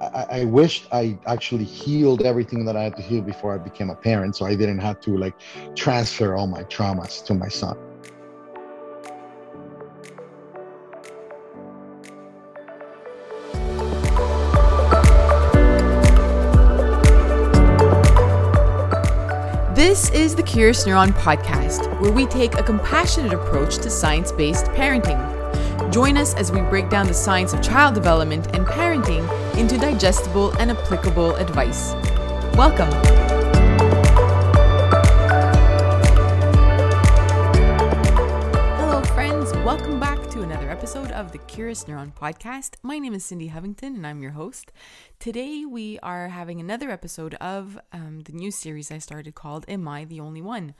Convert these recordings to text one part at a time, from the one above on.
I, I wished I actually healed everything that I had to heal before I became a parent, so I didn't have to like transfer all my traumas to my son. This is the Curious Neuron podcast, where we take a compassionate approach to science based parenting. Join us as we break down the science of child development and parenting into digestible and applicable advice. Welcome. Hello, friends. Welcome back to another episode of the Curious Neuron podcast. My name is Cindy Hovington, and I'm your host. Today, we are having another episode of um, the new series I started called Am I the Only One?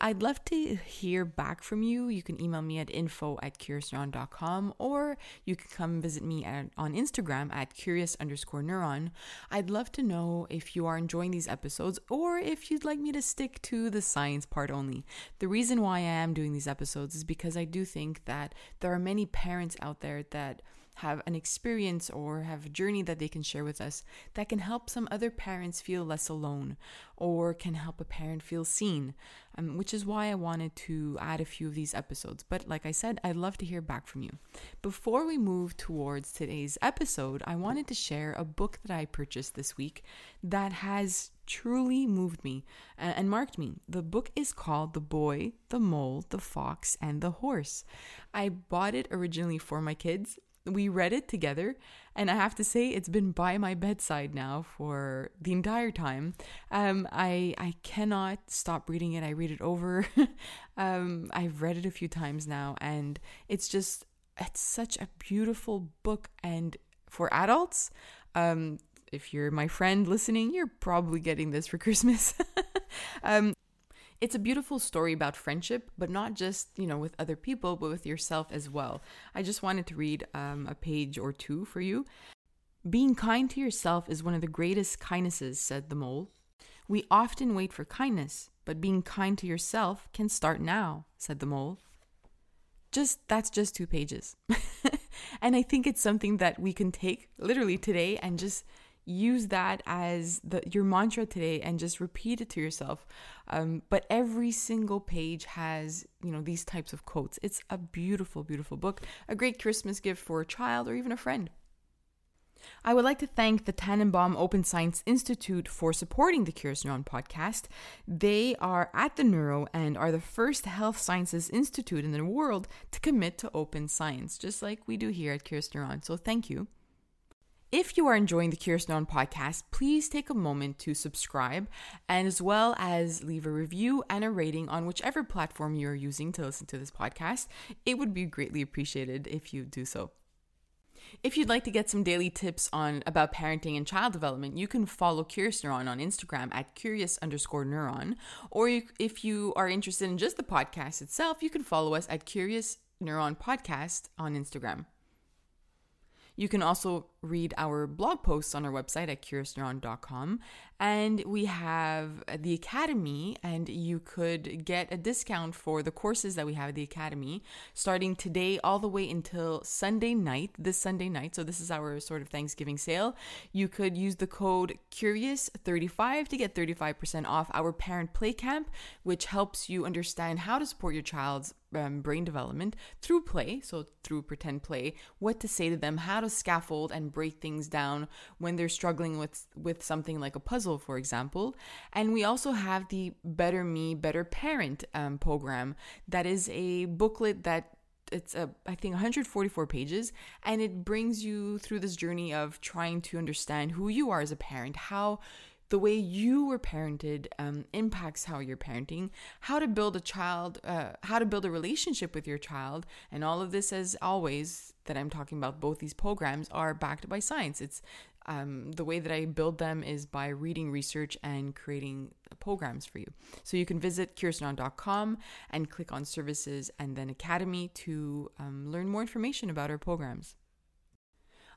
I'd love to hear back from you. You can email me at info at curiousneuron.com or you can come visit me at, on Instagram at curious underscore neuron. I'd love to know if you are enjoying these episodes or if you'd like me to stick to the science part only. The reason why I am doing these episodes is because I do think that there are many parents out there that have an experience or have a journey that they can share with us that can help some other parents feel less alone or can help a parent feel seen, um, which is why I wanted to add a few of these episodes. But like I said, I'd love to hear back from you. Before we move towards today's episode, I wanted to share a book that I purchased this week that has truly moved me and marked me. The book is called The Boy, the Mole, the Fox, and the Horse. I bought it originally for my kids. We read it together and i have to say it's been by my bedside now for the entire time. Um, i i cannot stop reading it. I read it over. Um, i've read it a few times now and it's just it's such a beautiful book. And for adults um, if you're my friend listening you're probably getting this for christmas um, it's a beautiful story about friendship, but not just, you know, with other people, but with yourself as well. I just wanted to read um, a page or two for you. Being kind to yourself is one of the greatest kindnesses, said the mole. We often wait for kindness, but being kind to yourself can start now, said the mole. Just that's just two pages. and I think it's something that we can take literally today and just use that as the your mantra today and just repeat it to yourself um, but every single page has you know these types of quotes it's a beautiful beautiful book a great christmas gift for a child or even a friend I would like to thank the Tannenbaum Open Science Institute for supporting the Curious Neuron podcast. They are at the Neuro and are the first health sciences institute in the world to commit to open science, just like we do here at Curious Neuron. So thank you. If you are enjoying the Curious Neuron podcast, please take a moment to subscribe and as well as leave a review and a rating on whichever platform you are using to listen to this podcast. It would be greatly appreciated if you do so. If you'd like to get some daily tips on about parenting and child development, you can follow Curious Neuron on Instagram at curious underscore neuron. Or you, if you are interested in just the podcast itself, you can follow us at Curious Neuron Podcast on Instagram. You can also read our blog posts on our website at curiousneuron.com. And we have the Academy, and you could get a discount for the courses that we have at the Academy starting today all the way until Sunday night, this Sunday night. So, this is our sort of Thanksgiving sale. You could use the code CURIOUS35 to get 35% off our Parent Play Camp, which helps you understand how to support your child's um, brain development through play, so through pretend play, what to say to them, how to scaffold and break things down when they're struggling with with something like a puzzle, for example. And we also have the Better Me, Better Parent um, program that is a booklet that it's a I think 144 pages and it brings you through this journey of trying to understand who you are as a parent, how the way you were parented um, impacts how you're parenting, how to build a child, uh, how to build a relationship with your child. And all of this, as always, that I'm talking about, both these programs are backed by science. It's um, the way that I build them is by reading research and creating programs for you. So you can visit curiousneuron.com and click on services and then academy to um, learn more information about our programs.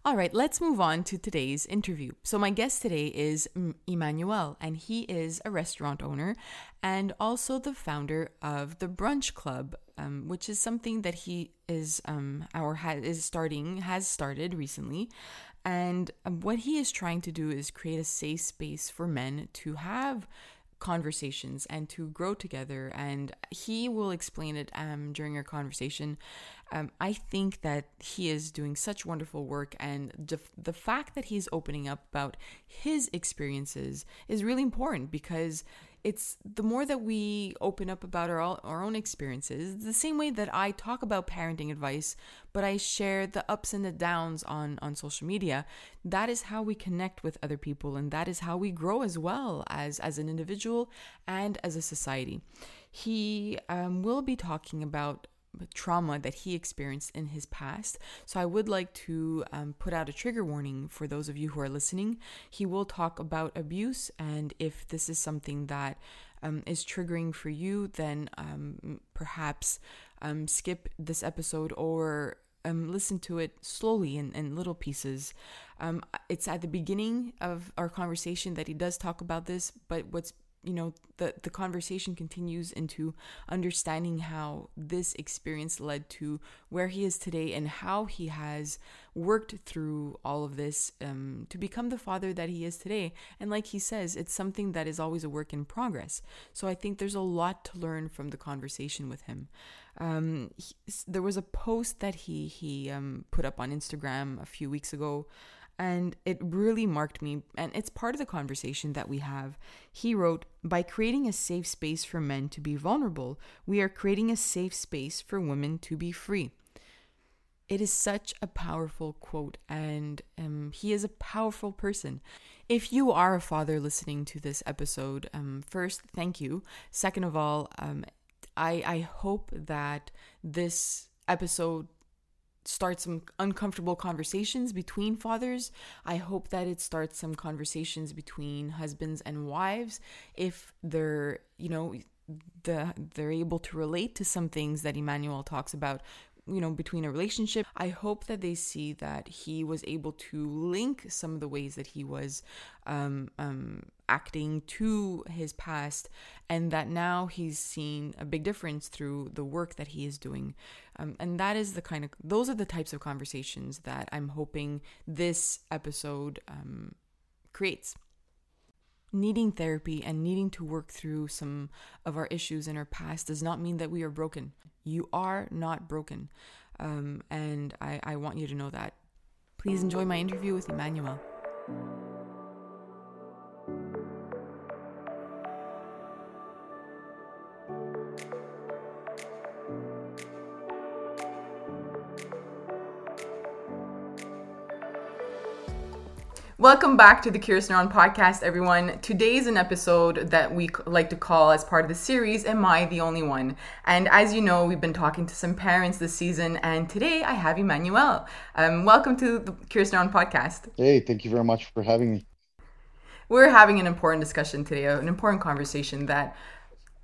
All right, let's move on to today's interview. So, my guest today is Emmanuel, and he is a restaurant owner and also the founder of the Brunch Club um, which is something that he is um, or ha- is starting has started recently. And um, what he is trying to do is create a safe space for men to have conversations and to grow together. And he will explain it um, during our conversation. Um, I think that he is doing such wonderful work, and the, the fact that he's opening up about his experiences is really important because it's the more that we open up about our, our own experiences, the same way that I talk about parenting advice, but I share the ups and the downs on, on social media, that is how we connect with other people and that is how we grow as well as, as an individual and as a society. He um, will be talking about trauma that he experienced in his past. So I would like to um, put out a trigger warning for those of you who are listening. He will talk about abuse, and if this is something that um, is triggering for you, then um, perhaps um, skip this episode or um, listen to it slowly in, in little pieces. Um, it's at the beginning of our conversation that he does talk about this, but what's you know the the conversation continues into understanding how this experience led to where he is today and how he has worked through all of this um, to become the father that he is today. And like he says it's something that is always a work in progress. So i think there's a lot to learn from the conversation with him. Um, he, there was a post that he he um, put up on instagram a few weeks ago and it really marked me. And it's part of the conversation that we have. He wrote By creating a safe space for men to be vulnerable, we are creating a safe space for women to be free. It is such a powerful quote, and um, he is a powerful person. If you are a father listening to this episode, um, first, thank you. Second of all, um, I, I hope that this episode start some uncomfortable conversations between fathers. I hope that it starts some conversations between husbands and wives if they're, you know, the they're able to relate to some things that Emmanuel talks about you know between a relationship. I hope that they see that he was able to link some of the ways that he was um, um, acting to his past and that now he's seen a big difference through the work that he is doing. Um, and that is the kind of those are the types of conversations that i'm hoping this episode um, creates needing therapy and needing to work through some of our issues in our past does not mean that we are broken. You are not broken. Um, and I, I want you to know that. Please enjoy my interview with Emmanuel. Welcome back to the Curious Neuron podcast, everyone. Today's an episode that we like to call, as part of the series, Am I the Only One? And as you know, we've been talking to some parents this season, and today I have Emmanuel. Um, welcome to the Curious Neuron podcast. Hey, thank you very much for having me. We're having an important discussion today, an important conversation that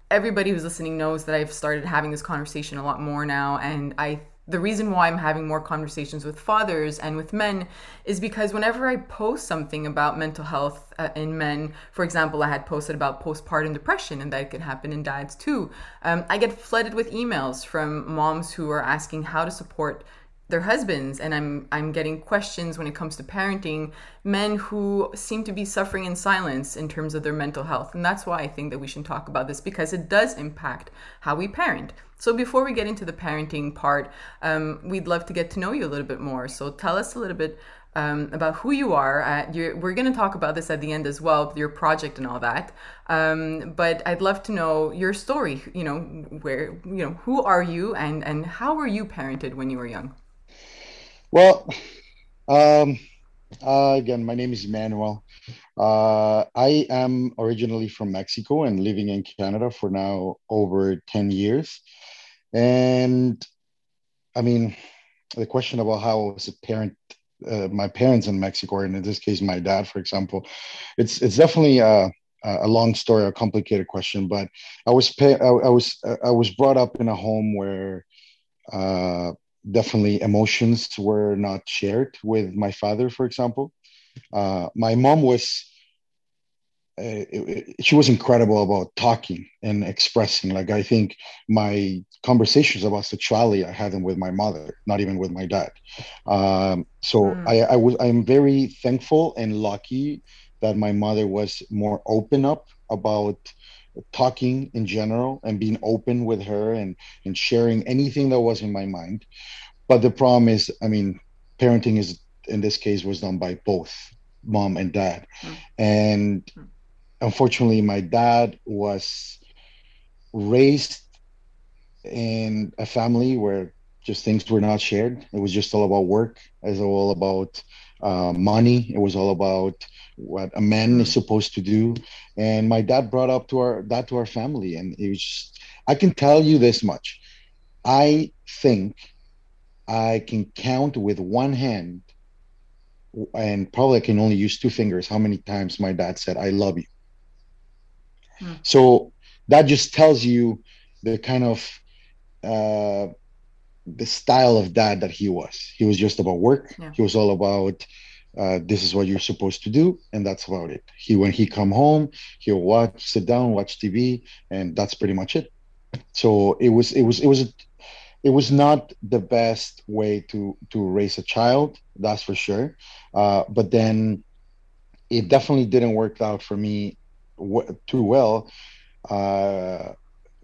everybody who's listening knows that I've started having this conversation a lot more now, and I the reason why I'm having more conversations with fathers and with men is because whenever I post something about mental health uh, in men, for example, I had posted about postpartum depression and that can happen in dads too, um, I get flooded with emails from moms who are asking how to support their husbands and I'm I'm getting questions when it comes to parenting men who seem to be suffering in silence in terms of their mental health and that's why I think that we should talk about this because it does impact how we parent. So before we get into the parenting part, um, we'd love to get to know you a little bit more. So tell us a little bit um, about who you are. Uh, we're going to talk about this at the end as well, your project and all that. Um, but I'd love to know your story. You know, where you know who are you and and how were you parented when you were young? Well, um, uh, again, my name is Emmanuel. Uh, I am originally from Mexico and living in Canada for now over 10 years. And I mean, the question about how was a parent, uh, my parents in Mexico, and in this case, my dad, for example, it's it's definitely a, a long story, a complicated question. But I was I, I was I was brought up in a home where uh, definitely emotions were not shared with my father, for example. Uh, my mom was it, it, she was incredible about talking and expressing. Like I think my conversations about sexuality, I had them with my mother, not even with my dad. Um, so mm. I, I was I'm very thankful and lucky that my mother was more open up about talking in general and being open with her and and sharing anything that was in my mind. But the problem is, I mean, parenting is in this case was done by both mom and dad, mm. and mm unfortunately, my dad was raised in a family where just things were not shared. It was just all about work. It was all about uh, money. It was all about what a man is supposed to do. And my dad brought up to our that to our family, and it was. Just, I can tell you this much. I think I can count with one hand, and probably I can only use two fingers. How many times my dad said, "I love you." Hmm. So that just tells you the kind of uh, the style of dad that he was. He was just about work. Yeah. He was all about uh, this is what you're supposed to do, and that's about it. He when he come home, he'll watch, sit down, watch TV, and that's pretty much it. So it was it was it was it was not the best way to to raise a child, that's for sure. Uh, but then it definitely didn't work out for me w- too well uh,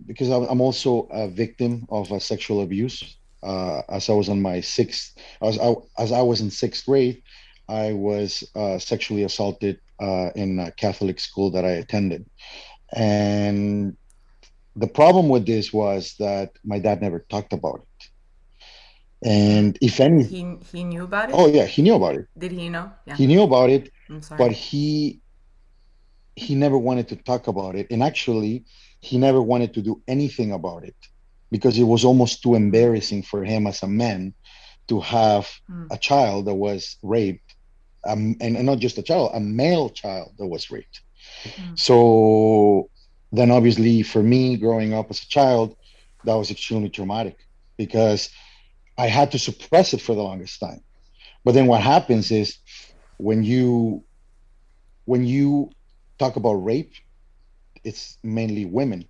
because I'm also a victim of a sexual abuse. Uh, as I was on my sixth, as I, as I was in sixth grade, I was uh, sexually assaulted uh, in a Catholic school that I attended, and the problem with this was that my dad never talked about it. And if any, he he knew about it. Oh yeah, he knew about it. Did he know? Yeah. He knew about it, but he he never wanted to talk about it. And actually, he never wanted to do anything about it because it was almost too embarrassing for him as a man to have mm. a child that was raped, um, and, and, not just a child, a male child that was raped. Mm. So then, obviously, for me growing up as a child, that was extremely traumatic because I had to suppress it for the longest time. But then what happens is when you when you talk about rape, it's mainly women,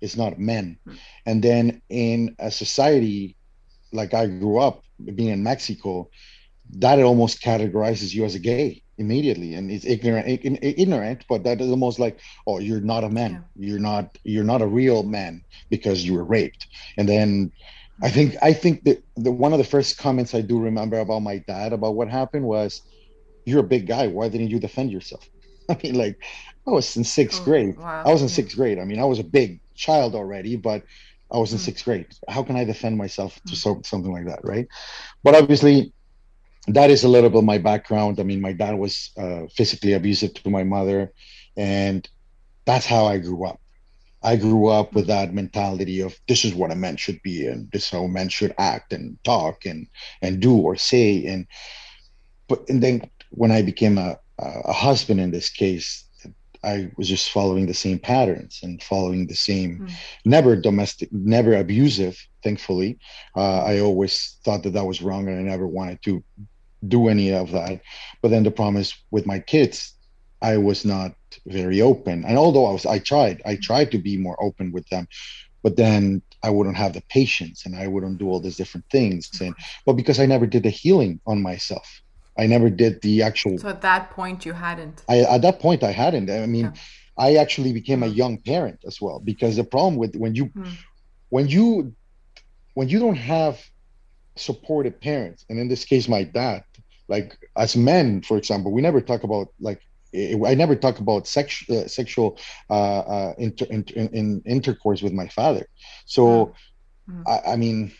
it's not men. Mm. And then in a society like I grew up, being in Mexico, that almost categorizes you as a gay immediately and it's ignorant ignorant but that is almost like oh you're not a man yeah. you're not you're not a real man because you were raped and then i think i think that the one of the first comments i do remember about my dad about what happened was you're a big guy why didn't you defend yourself I mean, like I was in sixth oh, grade. Wow. I was in sixth grade. I mean, I was a big child already, but I was in mm. sixth grade. How can I defend myself to mm. so, something like that, right? But obviously, that is a little bit my background. I mean, my dad was uh, physically abusive to my mother, and that's how I grew up. I grew up with that mentality of this is what a man should be, and this is how a man should act and talk and and do or say. And but and then when I became a a husband in this case, I was just following the same patterns and following the same, mm. never domestic, never abusive. Thankfully, uh, I always thought that that was wrong, and I never wanted to do any of that. But then the problem is with my kids, I was not very open. And although I was, I tried, I tried to be more open with them, but then I wouldn't have the patience, and I wouldn't do all these different things. And but because I never did the healing on myself, I never did the actual. So at that point, you hadn't. I at that point I hadn't. I mean, yeah. I actually became a hmm. young parent as well because the problem with when you, mm. when you, when you don't have supportive parents, and in this case, my dad, like as men, for example, we never talk about like I never talk about sex, uh, sexual uh, uh, inter, in, in, intercourse with my father. So, mm. I, I, mean,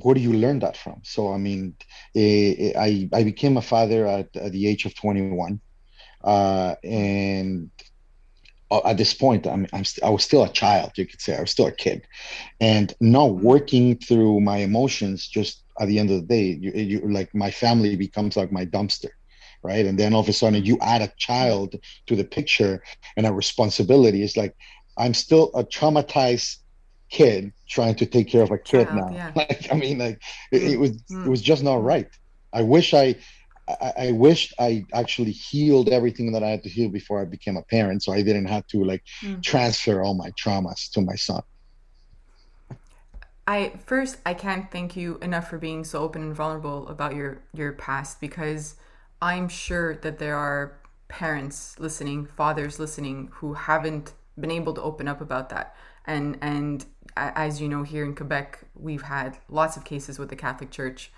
where do you learn that from? So, I mean, eh, eh, I, I became a father at, at the age of 21. Uh, and uh, at this point, I'm, I'm st- I was still a child, you could say. I was still a kid. And not mm-hmm. working through my emotions, just at the end of the day, you, you like my family becomes like my dumpster right? And then all of a sudden you add a child to the picture and a responsibility. It's like I'm still a traumatized kid trying to take care of a kid Child, now. Yeah. Like I mean, like it, it was mm. it was just not right. I wish I I, I wished I actually healed everything that I had to heal before I became a parent, so I didn't have to like mm. transfer all my traumas to my son. I first I can't thank you enough for being so open and vulnerable about your your past because I'm sure that there are parents listening, fathers listening who haven't been able to open up about that. And and as you know here in Quebec, we've had lots of cases with the Catholic Church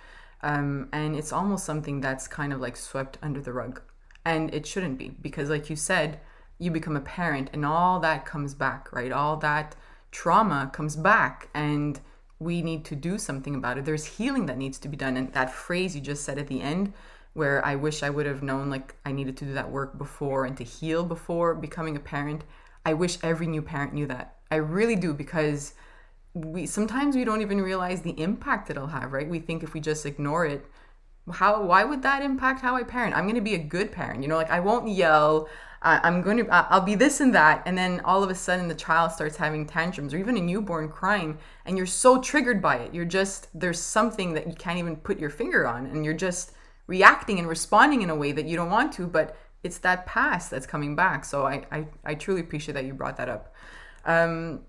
um, and it's almost something that's kind of like swept under the rug. And it shouldn't be because, like you said, you become a parent and all that comes back, right? All that trauma comes back and we need to do something about it. There's healing that needs to be done. And that phrase you just said at the end, where I wish I would have known like I needed to do that work before and to heal before becoming a parent. I wish every new parent knew that. I really do because we sometimes we don't even realize the impact it'll have, right? We think if we just ignore it, how why would that impact how I parent? I'm going to be a good parent, you know, like I won't yell. I'm going to I'll be this and that and then all of a sudden the child starts having tantrums or even a newborn crying and you're so triggered by it. You're just there's something that you can't even put your finger on and you're just reacting and responding in a way that you don't want to, but it's that past that's coming back. So I I, I truly appreciate that you brought that up. Um,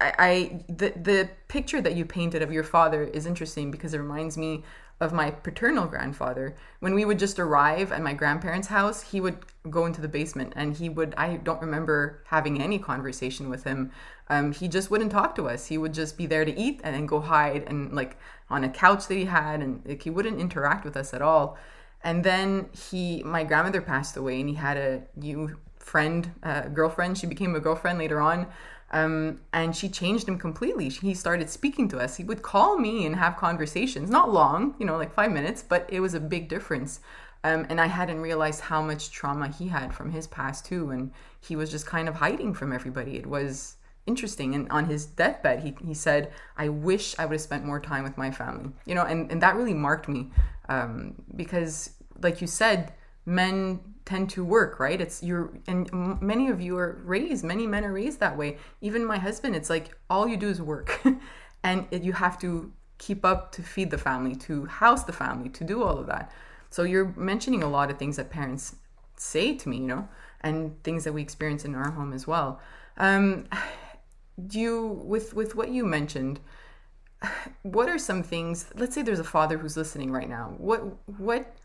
I, I the the picture that you painted of your father is interesting because it reminds me of my paternal grandfather. When we would just arrive at my grandparents' house, he would go into the basement and he would, I don't remember having any conversation with him. Um, he just wouldn't talk to us. He would just be there to eat and then go hide and like on a couch that he had and like, he wouldn't interact with us at all. And then he, my grandmother passed away and he had a new friend, uh, girlfriend. She became a girlfriend later on. Um, and she changed him completely. He started speaking to us. He would call me and have conversations, not long, you know, like five minutes, but it was a big difference. Um, and I hadn't realized how much trauma he had from his past too, and he was just kind of hiding from everybody. It was interesting. And on his deathbed, he he said, "I wish I would have spent more time with my family," you know, and and that really marked me um, because, like you said, men tend to work right? It's you're and many of you are raised many men are raised that way. Even my husband it's like all you do is work. And it, you have to keep up to feed the family to house the family to do all of that. So you're mentioning a lot of things that parents say to me you know and things that we experience in our home as well. Um do you with with what you mentioned what are some things let's say there's a father who's listening right now. What what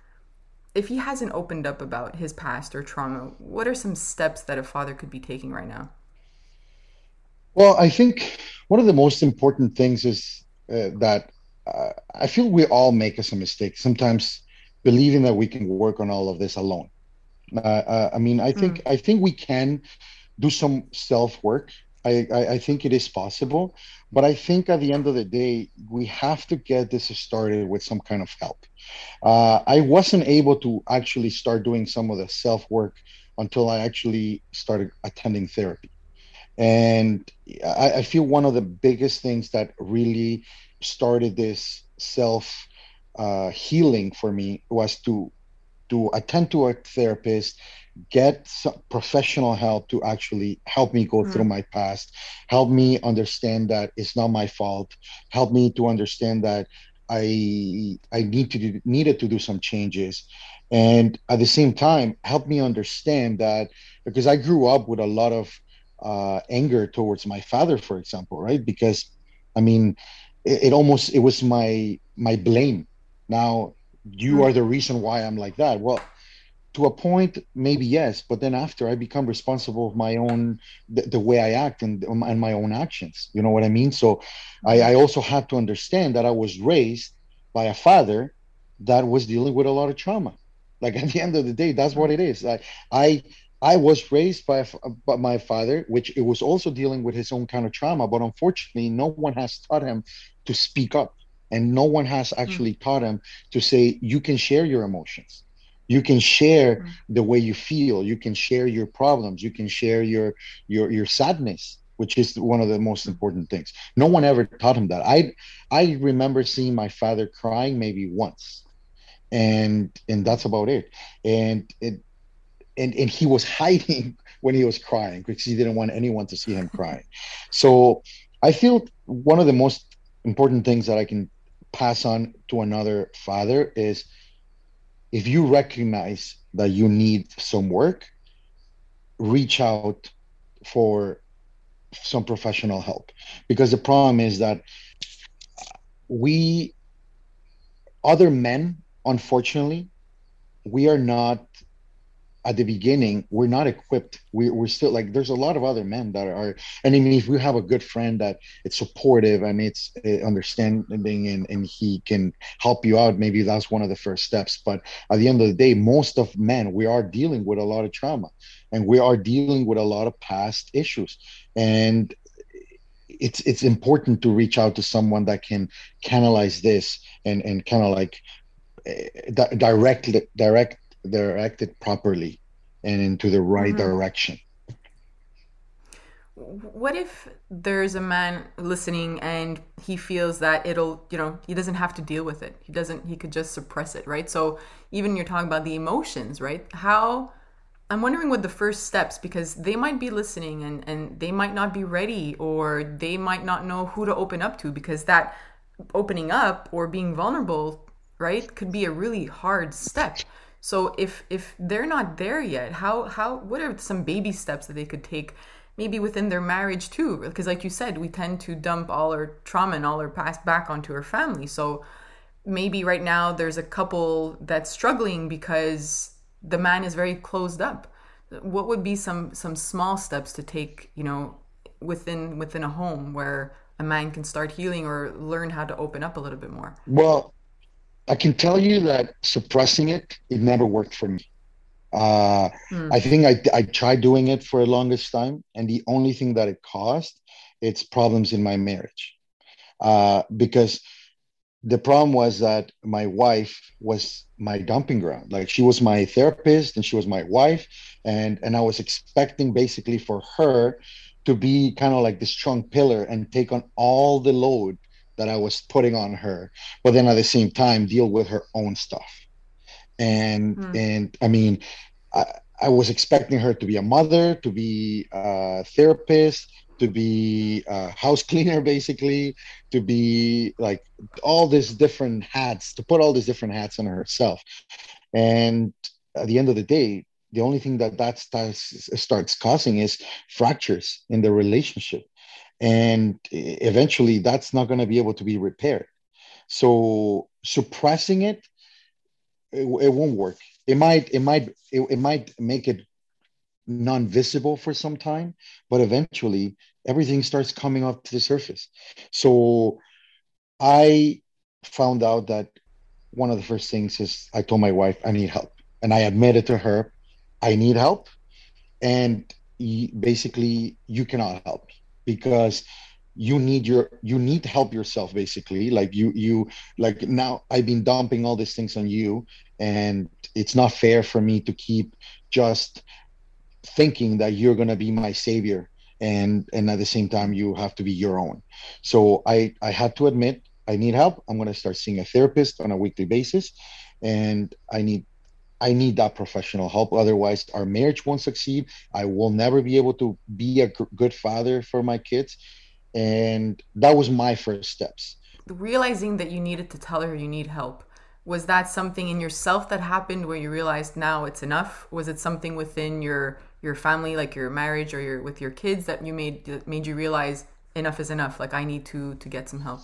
if he hasn't opened up about his past or trauma, what are some steps that a father could be taking right now? Well, I think one of the most important things is uh, that uh, I feel we all make some mistakes. Sometimes believing that we can work on all of this alone. Uh, uh I mean, I think mm. I think we can do some self work. I, I, I think it is possible, but I think at the end of the day, we have to get this started with some kind of help. Uh, I wasn't able to actually start doing some of the self work until I actually started attending therapy. And I, I, feel one of the biggest things that really started this self uh, healing for me was to to attend to a therapist get professional help to actually help me go mm-hmm. through my past help me understand that it's not my fault help me to understand that i i need to do, needed to do some changes and at the same time help me understand that because i grew up with a lot of uh, anger towards my father for example right because i mean it, it almost it was my my blame now you mm-hmm. are the reason why i'm like that well to a point maybe yes but then after i become responsible of my own the, the way i act and, and my own actions you know what i mean? So I, I also had to understand that i was raised by a father that was dealing with a lot of trauma. Like at the end of the day that's what it is. I i i was raised by, by my father which it was also dealing with his own kind of trauma but unfortunately no one has taught him to speak up and no one has actually mm-hmm. taught him to say you can share your emotions you can share mm-hmm. the way you feel. You can share your problems. You can share your your your sadness which is one of the most important things. No one ever taught him that. I i remember seeing my father crying maybe once and and that's about it. And it and and he was hiding when he was crying because he didn't want anyone to see him crying. So i feel one of the most important things that i can pass on to another father is if you recognize that you need some work, reach out for some professional help. Because the problem is that we other men unfortunately we are not at the beginning we're not equipped. We, we're still like there's a lot of other men that are and i mean if we have a good friend that it's supportive and it's uh, understanding and, and he can help you out maybe that's one of the first steps. But at the end of the day most of men we are dealing with a lot of trauma and we are dealing with a lot of past issues. And it's it's important to reach out to someone that can canalize this and and kind of like uh, direct direct direct it properly and into the right mm-hmm. direction. What if there's a man listening and he feels that it'll, you know, he doesn't have to deal with it. He doesn't, he could just suppress it, right? So even you're talking about the emotions, right? How, I'm wondering what the first steps, because they might be listening and, and they might not be ready or they might not know who to open up to because that opening up or being vulnerable, right, could be a really hard step. So if if they're not there yet, how how what are some baby steps that they could take maybe within their marriage too? Because like you said, we tend to dump all our trauma and all our past back onto our family. So maybe right now there's a couple that's struggling because the man is very closed up. What would be some some small steps to take, you know, within within a home where a man can start healing or learn how to open up a little bit more? Well, I can tell you that suppressing it, it never worked for me. Uh, mm. I think I, I tried doing it for the longest time, and the only thing that it caused, it's problems in my marriage. Uh, because the problem was that my wife was my dumping ground. Like she was my therapist and she was my wife, and and I was expecting basically for her to be kind of like the strong pillar and take on all the load that I was putting on her, but then at the same time deal with her own stuff. And mm. and I mean, I, I was expecting her to be a mother, to be a therapist, to be a house cleaner, basically, to be like all these different hats, to put all these different hats on herself. And at the end of the day, the only thing that that starts starts causing is fractures in the relationship and eventually that's not going to be able to be repaired. So suppressing it, it it, won't work. It might it might it, it might make it non-visible for some time but eventually everything starts coming up to the surface. So i found out that one of the first things is i told my wife i need help. And i admitted to her i need help. And basically you cannot help me because you need your you need to help yourself basically. Like you you like now i've been dumping all these things on you and it's not fair for me to keep just thinking that you're going to be my savior and and at the same time you have to be your own. So i i had to admit i need help. I'm going to start seeing a therapist on a weekly basis and i need I need that professional help. Otherwise, our marriage won't succeed. I will never be able to be a good father for my kids. And that was my first steps. Realizing that you needed to tell her you need help. Was that something in yourself that happened where you realized now it's enough? Was it something within your your family, like your marriage or your with your kids, that you made that made you realize enough is enough? Like I need to to get some help.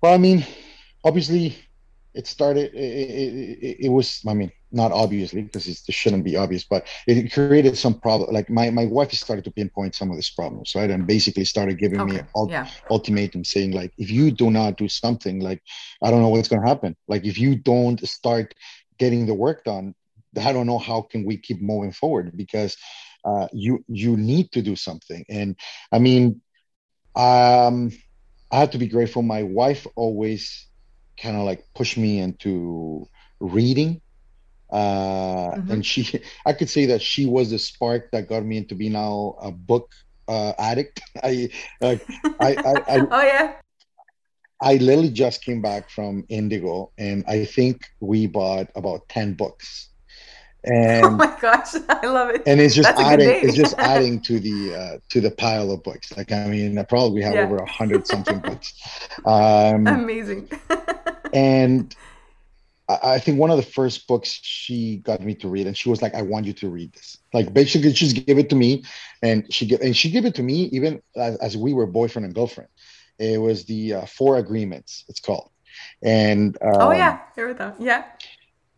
Well, I mean, obviously, it started. It, it, it, was. I mean, not obviously because it shouldn't be obvious, but it created some problem. Like my, my wife started to pinpoint some of these problems, right? And basically started giving okay. me ult- yeah. ultimatum saying like, if you do not do something, like, I don't know what's going to happen. Like if you don't start getting the work done, I don't know how can we keep moving forward because uh, you, you need to do something. And I mean, um, I have to be grateful. My wife always kind of like pushed me into reading. Uh, mm-hmm. and she i could say that she was the spark that got me into being now a book uh, addict. I like I, I, I oh yeah. I literally just came back from indigo and i think we bought about 10 books and oh my gosh i love it and it's just That's adding it's just adding to the uh, to the pile of books like i mean I probably we have yeah. over a hundred something books um amazing and I think one of the first books she got me to read, and she was like, "I want you to read this." Like basically, she just gave it to me, and she give and she gave it to me even as, as we were boyfriend and girlfriend. It was the uh, Four Agreements. It's called, and um, oh yeah, here with that. Yeah,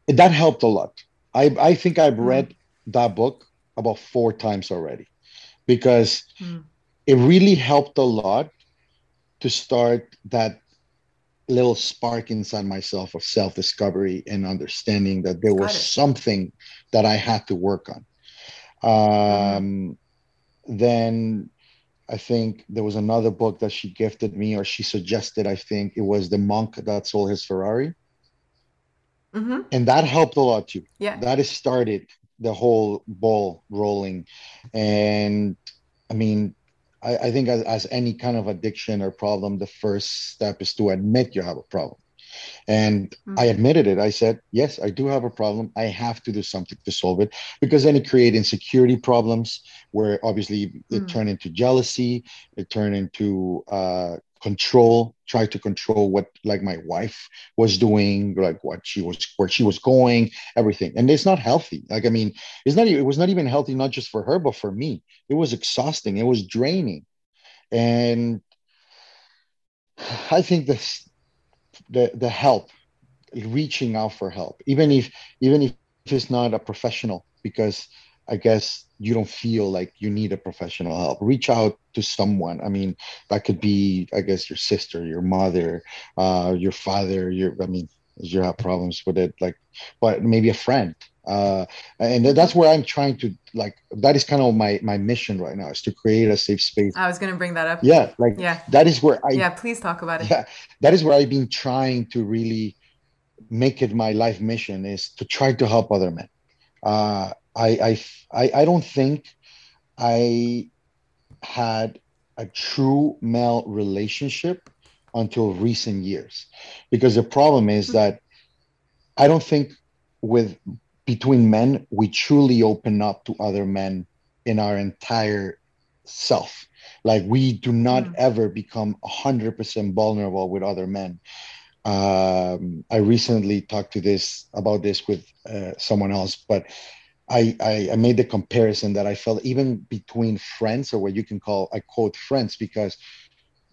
that helped a lot. I I think I've mm. read that book about four times already, because mm. it really helped a lot to start that little spark inside myself of self discovery and understanding that there was something that I had to work on. Um, mm-hmm. Then I think there was another book that she gifted me or she suggested. I think it was The Monk That Sold His Ferrari. Mm-hmm. And that helped a lot too. Yeah. That has started the whole ball rolling. And I mean, I, I think as, as any kind of addiction or problem, the first step is to admit you have a problem. And mm-hmm. I admitted it. I said, yes, I do have a problem. I have to do something to solve it because then it created insecurity problems where obviously it mm-hmm. turned into jealousy, it turned into uh, control try to control what like my wife was doing like what she was where she was going everything. And it's not healthy. Like i mean it's not it was not even healthy not just for her but for me. It was exhausting. It was draining. And i think this the the help reaching out for help even if even if it's not a professional because i guess you don't feel like you need a professional help. Reach out to someone. I mean that could be i guess your sister your mother uh, your father your i mean you have problems with it like but maybe a friend. Uh, and that's where i'm trying to like that is kind of my my mission right now is to create a safe space. I was going to bring that up. Yeah like yeah. that is where i yeah please talk about it. Yeah that is where i've been trying to really make it my life mission is to try to help other men. Uh, I, I, I don't think I had a true male relationship until recent years. Because the problem is that I don't think with between men we truly open up to other men in our entire self. Like we do not ever become 100% vulnerable with other men. Um, i recently talked to this about this with uh, someone else but I, I, I made the comparison that I felt even between friends or what you can call I quote friends because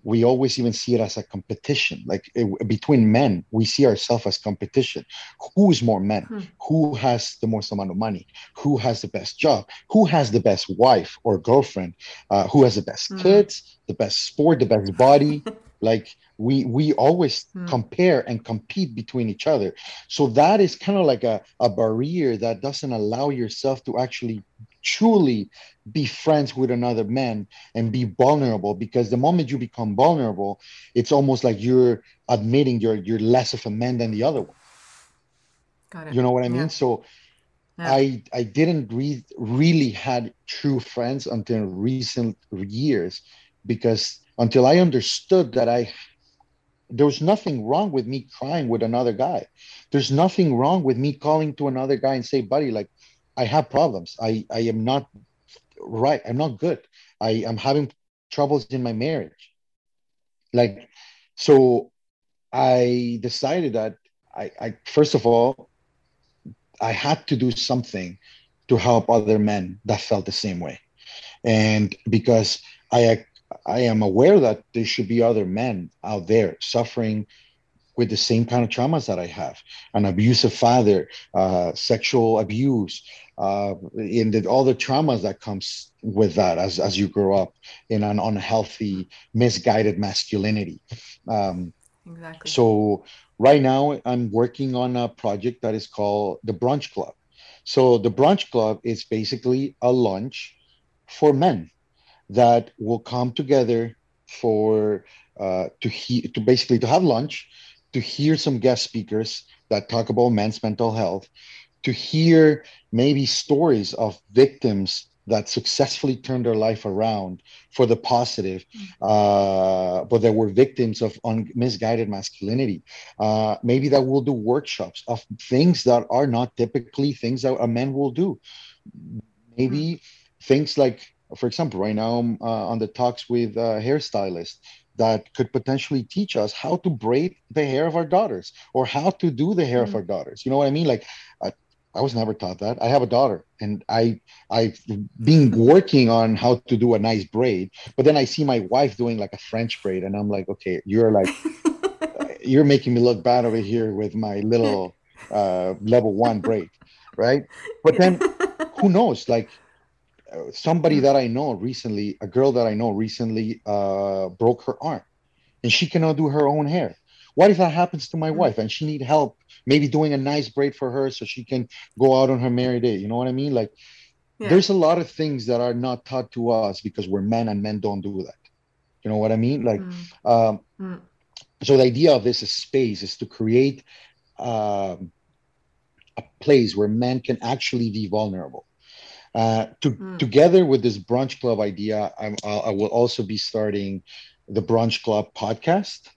we always even see it as a competition. Like it, between men we see ourselves as competition. Who is more men? Hmm. who has the most amount of money? Who has the best job? Who has the best wife or girlfriend? Uh, who has the best hmm. kids the best sport the best body like we we always mm. compare and compete between each other so that is kind of like a, a barrier that doesn't allow yourself to actually truly be friends with another man and be vulnerable because the moment you become vulnerable it's almost like you're admitting you're you're less of a man than the other one Got it. you know what i mean yeah. so yeah. i i didn't re- really had true friends until recent years because until i understood that i there was nothing wrong with me crying with another guy. There's nothing wrong with me calling to another guy and say, buddy, like I have problems. I, I am not right. I'm not good. I am having troubles in my marriage. Like, so I decided that I, I first of all, I had to do something to help other men that felt the same way. And because I I am aware that there should be other men out there suffering with the same kind of traumas that I have an abusive father, uh, sexual abuse, uh, in the, all the traumas that comes with that as, as you grow up in an unhealthy, misguided masculinity. Um, exactly. So, right now, I'm working on a project that is called the Brunch Club. So, the Brunch Club is basically a lunch for men that will come together for uh, to he- to basically to have lunch, to hear some guest speakers that talk about men's mental health, to hear maybe stories of victims that successfully turned their life around for the positive, mm. uh, but that were victims of un- misguided masculinity. Uh, maybe that will do workshops of things that are not typically things that a man will do. Maybe mm. things like for example, right now I'm uh, on the talks with a hairstylist that could potentially teach us how to braid the hair of our daughters or how to do the hair mm. of our daughters. You know what I mean? Like, I, I was never taught that. I have a daughter, and I I've been working on how to do a nice braid, but then I see my wife doing like a French braid, and I'm like, okay, you're like, you're making me look bad over here with my little uh, level one braid, right? But then, who knows? Like, somebody mm. that I know recently, a girl that I know recently, uh, broke her arm, and she cannot do her own hair. What if that happens to my mm. wife and she need help, maybe doing a nice braid for her so she can go out on her merry day? You know what I mean? Like, yeah. there's a lot of things that are not taught to us because we're men and men don't do that. You know what I mean? Like, mm. Um, mm. so the idea of this space is to create um, a place where men can actually be vulnerable uh, to, mm. Together with this brunch club idea, I'm, I will also be starting the brunch club podcast,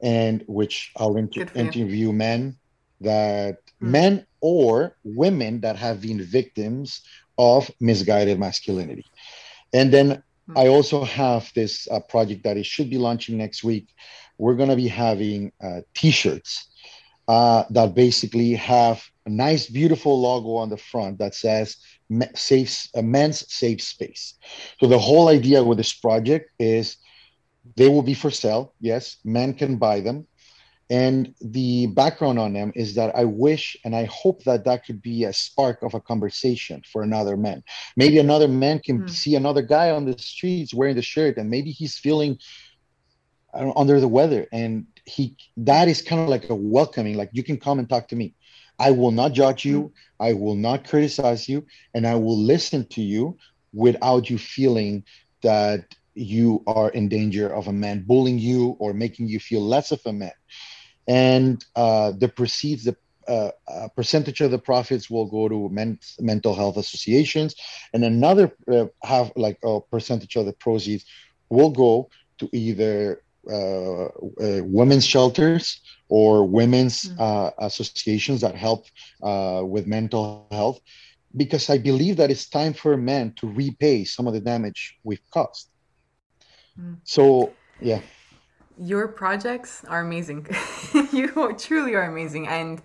and which I'll inter- interview men that mm. men or women that have been victims of misguided masculinity, and then mm. I also have this uh, project that it should be launching next week. We're going to be having uh, T-shirts uh, that basically have a nice, beautiful logo on the front that says safe, a men's safe space. So the whole idea with this project is they will be for sale. Yes, men can buy them. And the background on them is that I wish and I hope that that could be a spark of a conversation for another man. Maybe another man can mm. see another guy on the streets wearing the shirt, and maybe he's feeling know, under the weather, and he that is kind of like a welcoming, like you can come and talk to me. I will not judge you. Mm-hmm. I will not criticize you. And I will listen to you without you feeling that you are in danger of a man bullying you or making you feel less of a man. And uh, the proceeds, the uh, a percentage of the profits will go to men- mental health associations, and another uh, have like a percentage of the proceeds will go to either uh, uh, women's shelters or women's mm. uh, associations that help uh, with mental health because I believe that it's time for men to repay some of the damage we've caused. Mm. So, yeah. Your projects are amazing. you truly are amazing. And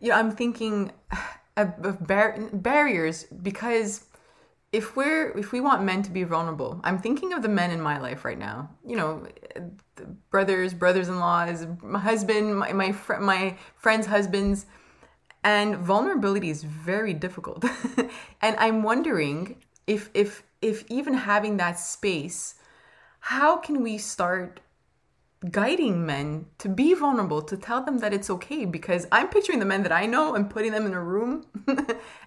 you know, I'm thinking of bar- barriers because if we're if we want men to be vulnerable i'm thinking of the men in my life right now. You know brothers brothers-in-laws my husband my my, fr- my friends husbands. And vulnerability is very difficult. And i'm wondering if if if even having that space how can we start guiding men to be vulnerable to tell them that it's okay because i'm picturing the men that i know and putting them in a room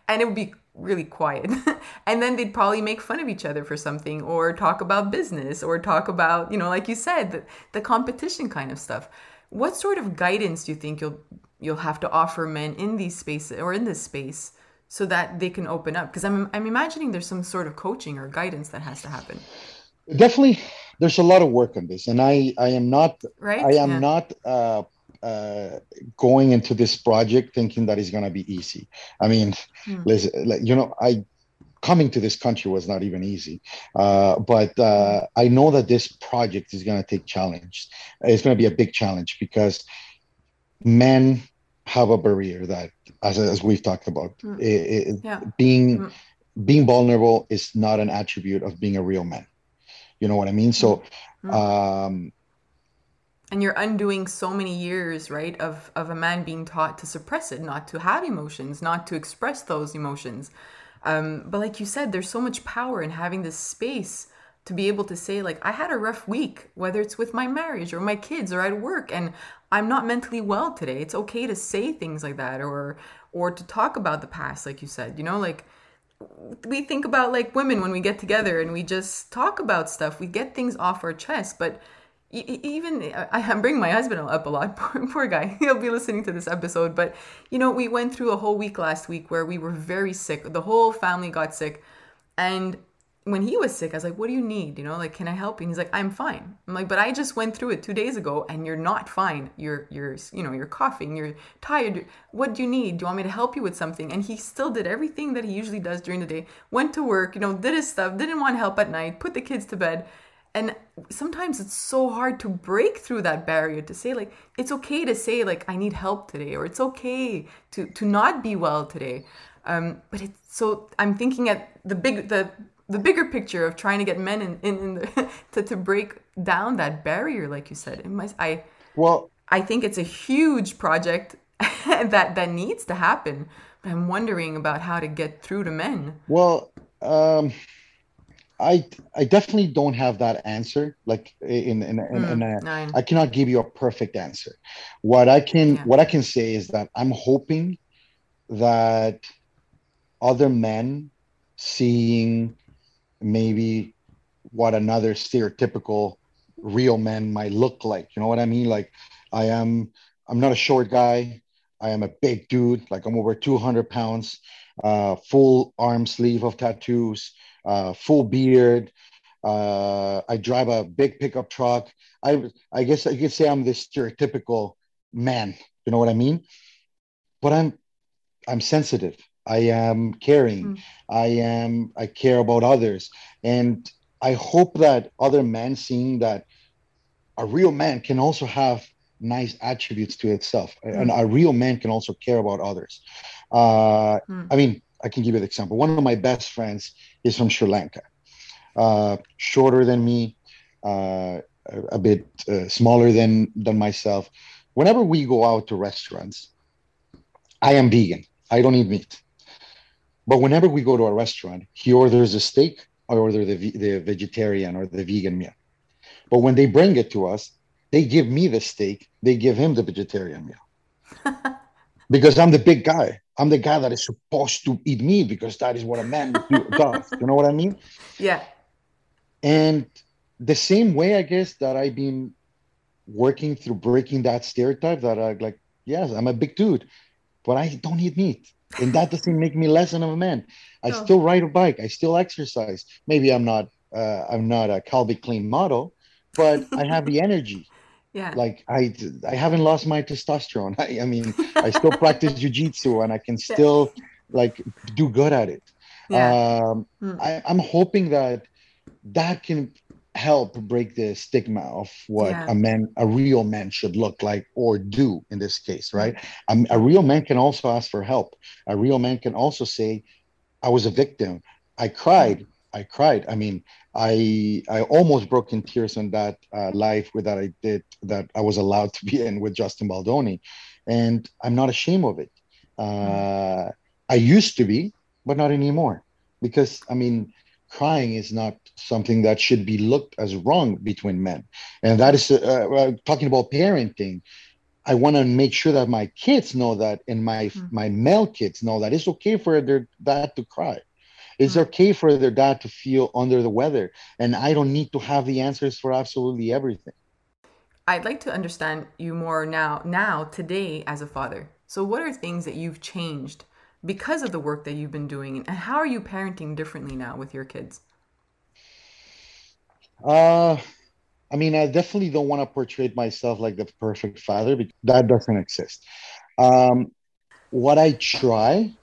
and it would be really quiet. and then they'd probably make fun of each other for something or talk about business or talk about, you know, like you said, the, the competition kind of stuff. What sort of guidance do you think you'll you'll have to offer men in these spaces or in this space so that they can open up? Because I'm I'm imagining there's some sort of coaching or guidance that has to happen. Definitely there's a lot of work on this and I I am not right? I am yeah. not uh uh, going into this project thinking that it's going to be easy. I mean, mm. listen, you know, I coming to this country was not even easy. Uh, but uh, I know that this project is going to take challenge. It's going to be a big challenge because men have a barrier that, as, as we've talked about, mm. it, it, yeah. being mm. being vulnerable is not an attribute of being a real man. You know what I mean? So. Hmm. Um, and you're undoing so many years right of of a man being taught to suppress it not to have emotions not to express those emotions um, but like you said there's so much power in having this space to be able to say like i had a rough week whether it's with my marriage or my kids or at work and i'm not mentally well today it's okay to say things like that or or to talk about the past like you said you know like we think about like women when we get together and we just talk about stuff we get things off our chest but even I'm bringing my husband up a lot. Poor, poor, guy. He'll be listening to this episode. But you know, we went through a whole week last week where we were very sick. The whole family got sick, and when he was sick, I was like, "What do you need? You know, like, can I help you?" And he's like, "I'm fine." I'm like, "But I just went through it two days ago, and you're not fine. You're, you're, you know, you're coughing. You're tired. What do you need? Do you want me to help you with something?" And he still did everything that he usually does during the day. Went to work, you know, did his stuff. Didn't want help at night. Put the kids to bed and sometimes it's so hard to break through that barrier to say like it's okay to say like i need help today or it's okay to to not be well today um, but it's so i'm thinking at the big the the bigger picture of trying to get men in, in, in the, to, to break down that barrier like you said it must, i well i think it's a huge project that that needs to happen but i'm wondering about how to get through to men well um I I definitely don't have that answer. Like in in, in, mm, in a, I cannot give you a perfect answer. What I can yeah. what I can say is that I'm hoping that other men seeing maybe what another stereotypical real man might look like. You know what I mean? Like I am I'm not a short guy. I am a big dude. Like I'm over 200 pounds, uh, full arm sleeve of tattoos uh, full beard. Uh, I drive a big pickup truck. I I guess I could say I'm this stereotypical man. You know what I mean? But I'm I'm sensitive. I am caring. Mm. I am I care about others, and I hope that other men seeing that a real man can also have nice attributes to itself, mm. and a real man can also care about others. Uh, mm. I mean, I can give you an example. One of my best friends is from Sri Lanka, uh, shorter than me, uh, a bit uh, smaller than than myself. Whenever we go out to restaurants, I am vegan. I don't eat meat. But whenever we go to a restaurant, he orders a steak. I order the the vegetarian or the vegan meal. But when they bring it to us, they give me the steak. They give him the vegetarian meal. because I'm the big guy. I'm the guy that is supposed to eat meat because that is what a man does. You know what I mean? Yeah. And the same way, I guess, that I've been working through breaking that stereotype that I like, yes, I'm a big dude, but I don't eat meat. And that doesn't make me less than a man. I no. still ride a bike. I still exercise. Maybe I'm not uh, I'm not a Calvin Klein model, but I have the energy yeah like i i haven't lost my testosterone i, I mean i still practice jiu-jitsu and i can still yeah. like do good at it yeah. um mm. I, i'm hoping that that can help break the stigma of what yeah. a man a real man should look like or do in this case right? Um, a real man can also ask for help. A real man can also say i was a victim. I cried. I cried. I mean, I I almost broke in tears on that uh, live with that I did that I was allowed to be in with Justin Baldoni, and I'm not ashamed of it. Uh, I used to be, but not anymore, because I mean, crying is not something that should be looked as wrong between men, and that is uh, uh talking about parenting. I want to make sure that my kids know that, and my mm-hmm. my male kids know that it's okay for their dad to cry it's mm. okay for their dad to feel under the weather. And I don't need to have the answers for absolutely everything. I'd like to understand you more now, now, today, as a father. So, what are things that you've changed because of the work that you've been doing? And how are you parenting differently now with your kids? Uh, I mean, I definitely don't want to portray myself like the perfect father because that doesn't exist. Um, what I try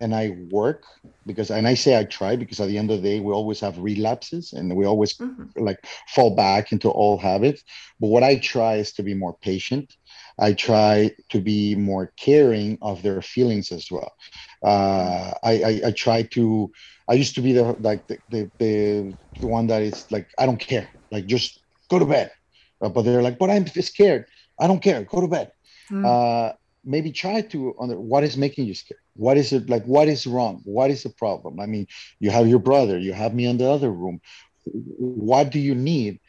and I work because, and I say I try because at the end of the day, we always have relapses and we always mm-hmm. like fall back into old habits. But what I try is to be more patient. I try to be more caring of their feelings as well. Uh, I, I, I try to. I used to be the like the, the, the one that is like I don't care, like just go to bed. Uh, but they're like, but I'm scared. I don't care. Go to bed. Mm. Uh, maybe try to under what is making you scared what is it like what is wrong what is the problem i mean you have your brother you have me in the other room what do you need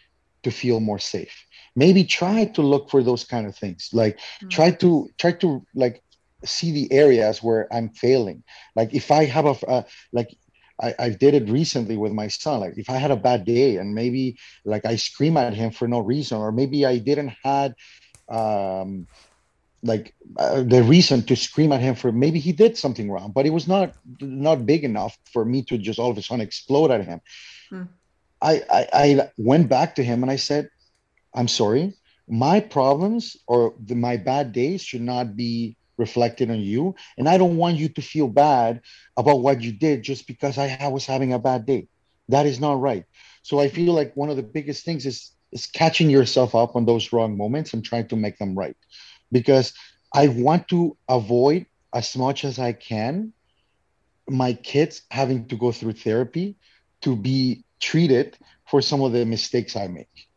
to feel more safe maybe try to look for those kind of things like mm-hmm. try to try to like see the areas where i'm failing like if i have a uh, like I, I did it recently with my son. Like if I had a bad day and maybe like I scream at him for no reason, or maybe I didn't had um, like uh, the reason to scream at him for maybe he did something wrong, but it was not not big enough for me to just all of a sudden explode at him. Hmm. I, I, I went back to him and I said, "I'm sorry. My problems or the, my bad days should not be reflected on you, and I don't want you to feel bad about what you did just because I, was having a bad day. That is not right. So I feel like one of the biggest things is is catching yourself up on those wrong moments and trying to make them right. Because I want to avoid as much as I can my kids having to go through therapy to be treated for some of the mistakes I make.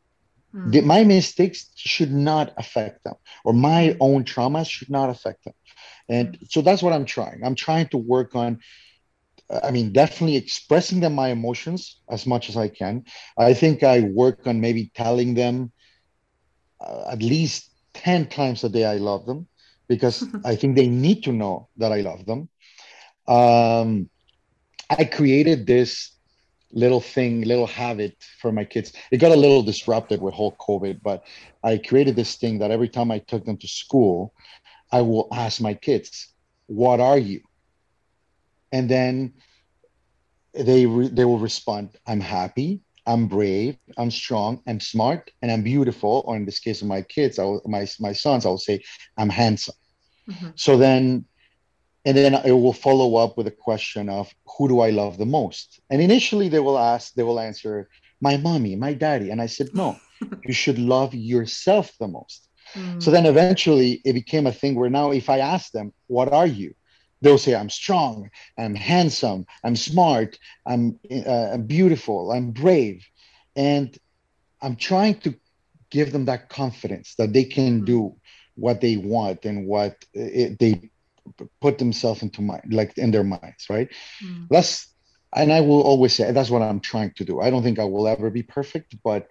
Mm. The, my mistakes should not affect them, or my own traumas should not affect them. And mm. so that's what I'm trying. I'm trying to work on I mean, definitely expressing them my emotions as much as I can. I think I work on maybe telling them uh, at least 10 times a day I love them because I think they need to know that I love them. Um, I created this little thing, little habit for my kids. It got a little disrupted with whole COVID, but I created this thing that every time I took them to school, I will ask my kids, What are you? and then they re- they will respond i'm happy i'm brave i'm strong i'm smart and i'm beautiful or in this case of my kids I will, my my sons i will say i'm handsome mm-hmm. so then and then it will follow up with a question of who do i love the most? And initially they will ask they will answer my mommy my daddy. And i said no you should love yourself the most. Mm. so then eventually it became a thing where now if i ask them what are you? They'll say i'm strong i'm handsome i'm smart i'm, uh, I'm beautiful i'm brave. And i'm trying to give them that confidence that they can mm-hmm. do what they want and what it, they put themselves into mind like in their minds right mm. that's and i will always say that's what i'm trying to do i don't think i will ever be perfect but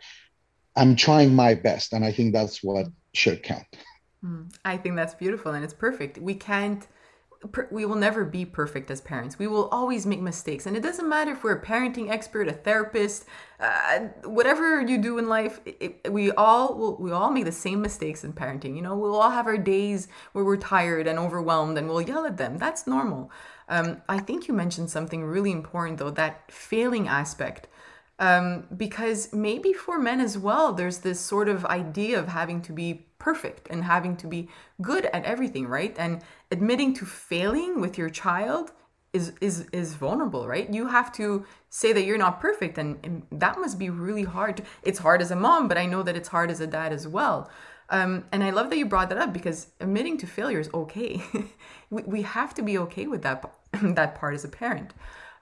i'm trying my best and i think that's what mm. should count mm. i think that's beautiful and it's perfect we can't we will never be perfect as parents. We will always make mistakes. And it doesn't matter if we're a parenting expert, a therapist, uh, whatever you do in life, it, it, we all will, we all make the same mistakes in parenting. You know, we'll all have our days where we're tired and overwhelmed and we'll yell at them. That's normal. Um, I think you mentioned something really important though, that failing aspect. Um, because maybe for men as well, there's this sort of idea of having to be perfect and having to be good at everything, right? And admitting to failing with your child is is is vulnerable, right? You have to say that you're not perfect, and, and that must be really hard. It's hard as a mom, but I know that it's hard as a dad as well. Um, and I love that you brought that up because admitting to failure is okay. we, we have to be okay with that that part as a parent.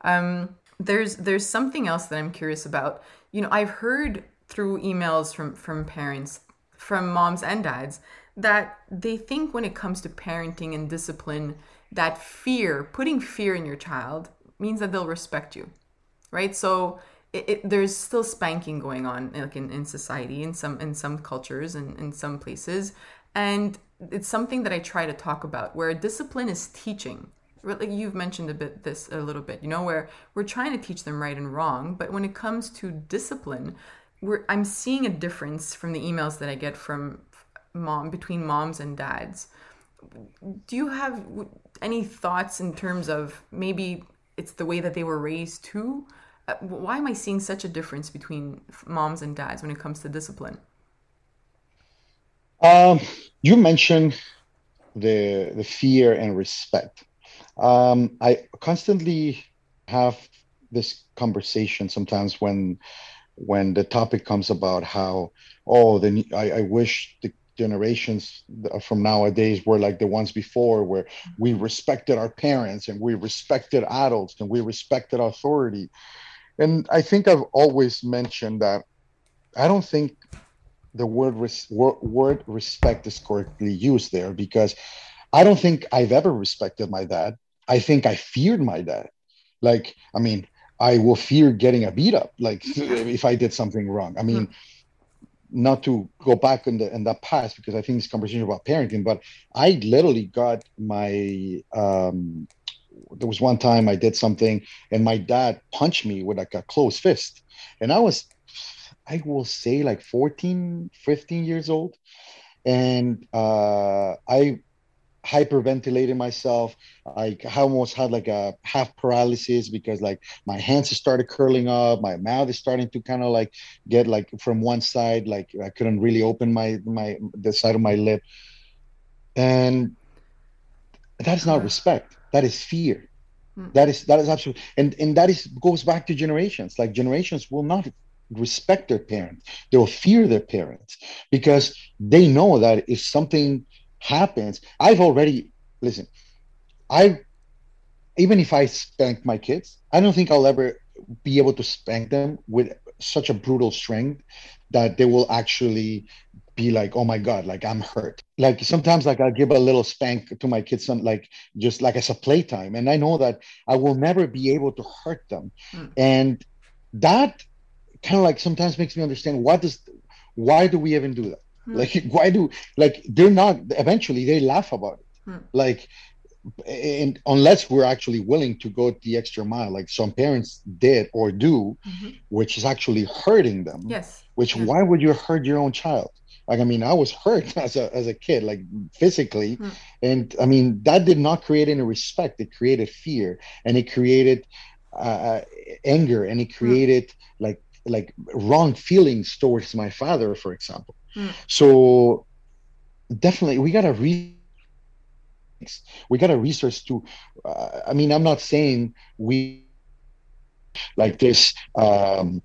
Um, there's there's something else that I'm curious about. You know, I've heard through emails from from parents from moms and dads that they think when it comes to parenting and discipline that fear putting fear in your child means that they'll respect you right? So it, it, there's still spanking going on like in, in society in some in some cultures and in some places. And it's something that i try to talk about where discipline is teaching like you've mentioned a bit this a little bit you know where we're trying to teach them right and wrong but when it comes to discipline we're I'm seeing a difference from the emails that I get from mom between moms and dads. Do you have any thoughts in terms of maybe it's the way that they were raised too? Uh, why am I seeing such a difference between moms and dads when it comes to discipline? Um, you mentioned the the fear and respect. Um, I constantly have this conversation sometimes when when the topic comes about how oh then I, I wish the generations from nowadays were like the ones before where we respected our parents and we respected adults and we respected authority. And i think i've always mentioned that i don't think the word res- word respect is correctly used there because i don't think i've ever respected my dad i think i feared my dad like i mean I will fear getting a beat up, like if I did something wrong. I mean, not to go back in the in the past because I think this conversation about parenting, but I literally got my um there was one time I did something and my dad punched me with like a closed fist. And I was I will say like 14, 15 years old. And uh I hyperventilating myself. I almost had like a half paralysis because like my hands started curling up, my mouth is starting to kind of like get like from one side, like I couldn't really open my my the side of my lip. And that is not respect. That is fear. Hmm. That is that is absolute and and that is goes back to generations. Like generations will not respect their parents. They will fear their parents because they know that if something happens, I've already listen. I even if I spank my kids, I don't think I'll ever be able to spank them with such a brutal strength that they will actually be like, oh my God, like I'm hurt. Like sometimes like I'll give a little spank to my kids, some like just like as a playtime. And I know that I will never be able to hurt them. Mm. And that kind of like sometimes makes me understand what does why do we even do that? Mm. Like why do like they're not eventually they laugh about it. Mm. Like and unless we're actually willing to go the extra mile like some parents did or do mm-hmm. which is actually hurting them yes which why would you hurt your own child like i mean i was hurt as a as a kid like physically mm. and i mean that did not create any respect it created fear and it created uh, anger and it hmm. created mm. like like wrong feelings towards my father for example. Mm. so definitely we got to read we got to research to uh, i mean i'm not saying we like this um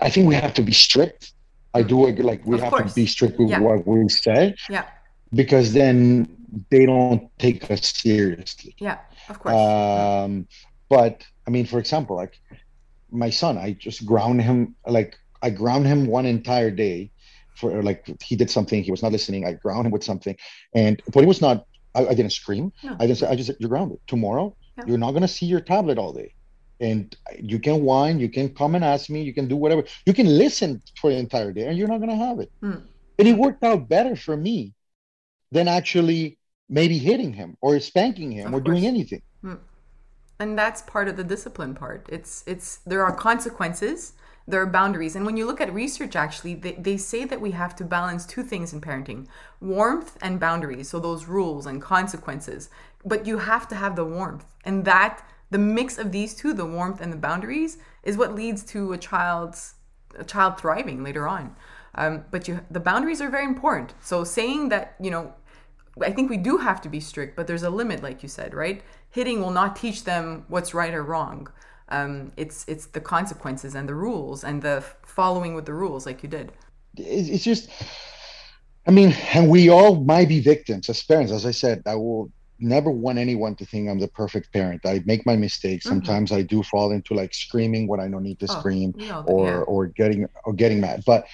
i think we have to be strict. I do like we of have course. to be strict with yeah. what we say. Yeah. Because then they don't take us seriously. Yeah of course. Um but i mean for example like my son i just ground him like i ground him one entire day for like he did something he was not listening i ground him with something and but he was not I, I didn't scream. No. I just I just said, you're grounded. Tomorrow, yeah. you're not gonna see your tablet all day. And you can whine, you can come and ask me, you can do whatever. You can listen for the entire day and you're not gonna have it. Mm. And it worked out better for me than actually maybe hitting him or spanking him of or course. doing anything. Mm. And that's part of the discipline part. It's it's there are consequences there are boundaries. And when you look at research, actually, they, they say that we have to balance two things in parenting warmth and boundaries. So, those rules and consequences. But you have to have the warmth. And that, the mix of these two, the warmth and the boundaries, is what leads to a child's a child thriving later on. Um, but you, the boundaries are very important. So, saying that, you know, I think we do have to be strict, but there's a limit, like you said, right? Hitting will not teach them what's right or wrong. Um, it's it's the consequences and the rules and the following with the rules, like you did. It's just, I mean, and we all might be victims as parents. As I said, I will never want anyone to think I'm the perfect parent. I make my mistakes. Mm-hmm. Sometimes. I do fall into like screaming when I don't need to oh, scream or yeah. or getting or getting mad. But